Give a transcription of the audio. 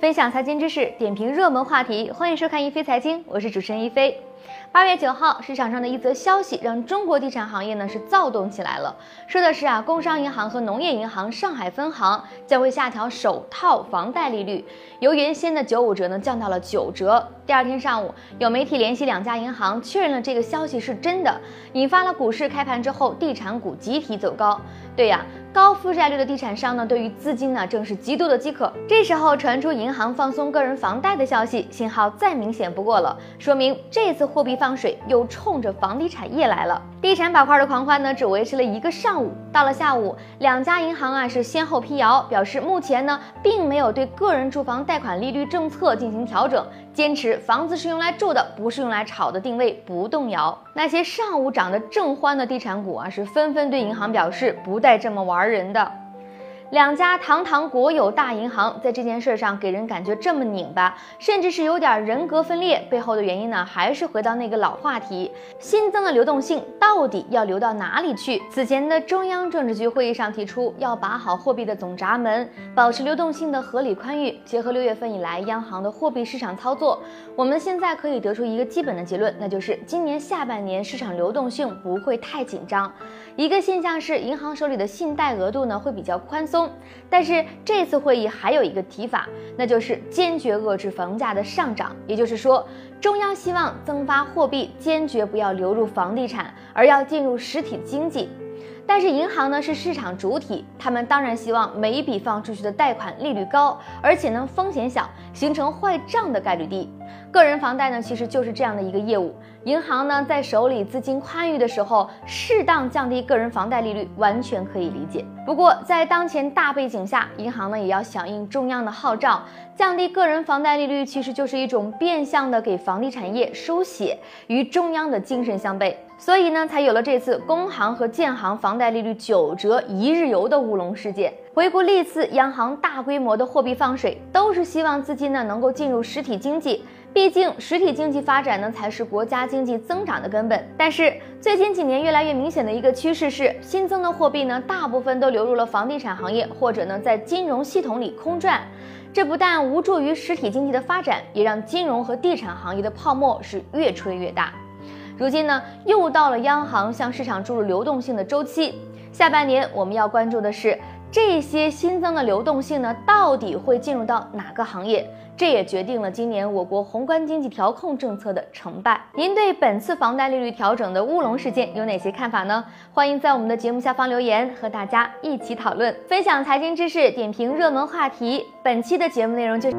分享财经知识，点评热门话题，欢迎收看一飞财经，我是主持人一飞。八月九号，市场上的一则消息让中国地产行业呢是躁动起来了。说的是啊，工商银行和农业银行上海分行将会下调首套房贷利率，由原先的九五折呢降到了九折。第二天上午，有媒体联系两家银行确认了这个消息是真的，引发了股市开盘之后地产股集体走高。对呀，高负债率的地产商呢，对于资金呢正是极度的饥渴。这时候传出银行放松个人房贷的消息，信号再明显不过了，说明这次货币放水又冲着房地产业来了。地产板块的狂欢呢，只维持了一个上午。到了下午，两家银行啊是先后辟谣，表示目前呢并没有对个人住房贷款利率政策进行调整，坚持房子是用来住的，不是用来炒的定位不动摇。那些上午涨得正欢的地产股啊，是纷纷对银行表示不带这么玩人的。两家堂堂国有大银行在这件事上给人感觉这么拧巴，甚至是有点人格分裂。背后的原因呢，还是回到那个老话题：新增的流动性到底要流到哪里去？此前的中央政治局会议上提出，要把好货币的总闸门，保持流动性的合理宽裕。结合六月份以来央行的货币市场操作，我们现在可以得出一个基本的结论，那就是今年下半年市场流动性不会太紧张。一个现象是，银行手里的信贷额度呢会比较宽松。但是这次会议还有一个提法，那就是坚决遏制房价的上涨。也就是说，中央希望增发货币，坚决不要流入房地产，而要进入实体经济。但是银行呢是市场主体，他们当然希望每一笔放出去的贷款利率高，而且呢风险小，形成坏账的概率低。个人房贷呢其实就是这样的一个业务。银行呢在手里资金宽裕的时候，适当降低个人房贷利率完全可以理解。不过在当前大背景下，银行呢也要响应中央的号召，降低个人房贷利率其实就是一种变相的给房地产业输血，与中央的精神相悖。所以呢，才有了这次工行和建行房房贷利率九折一日游的乌龙事件。回顾历次央行大规模的货币放水，都是希望资金呢能够进入实体经济，毕竟实体经济发展呢才是国家经济增长的根本。但是最近几年越来越明显的一个趋势是，新增的货币呢大部分都流入了房地产行业，或者呢在金融系统里空转。这不但无助于实体经济的发展，也让金融和地产行业的泡沫是越吹越大。如今呢，又到了央行向市场注入流动性的周期。下半年我们要关注的是，这些新增的流动性呢，到底会进入到哪个行业？这也决定了今年我国宏观经济调控政策的成败。您对本次房贷利率调整的乌龙事件有哪些看法呢？欢迎在我们的节目下方留言，和大家一起讨论，分享财经知识，点评热门话题。本期的节目内容就。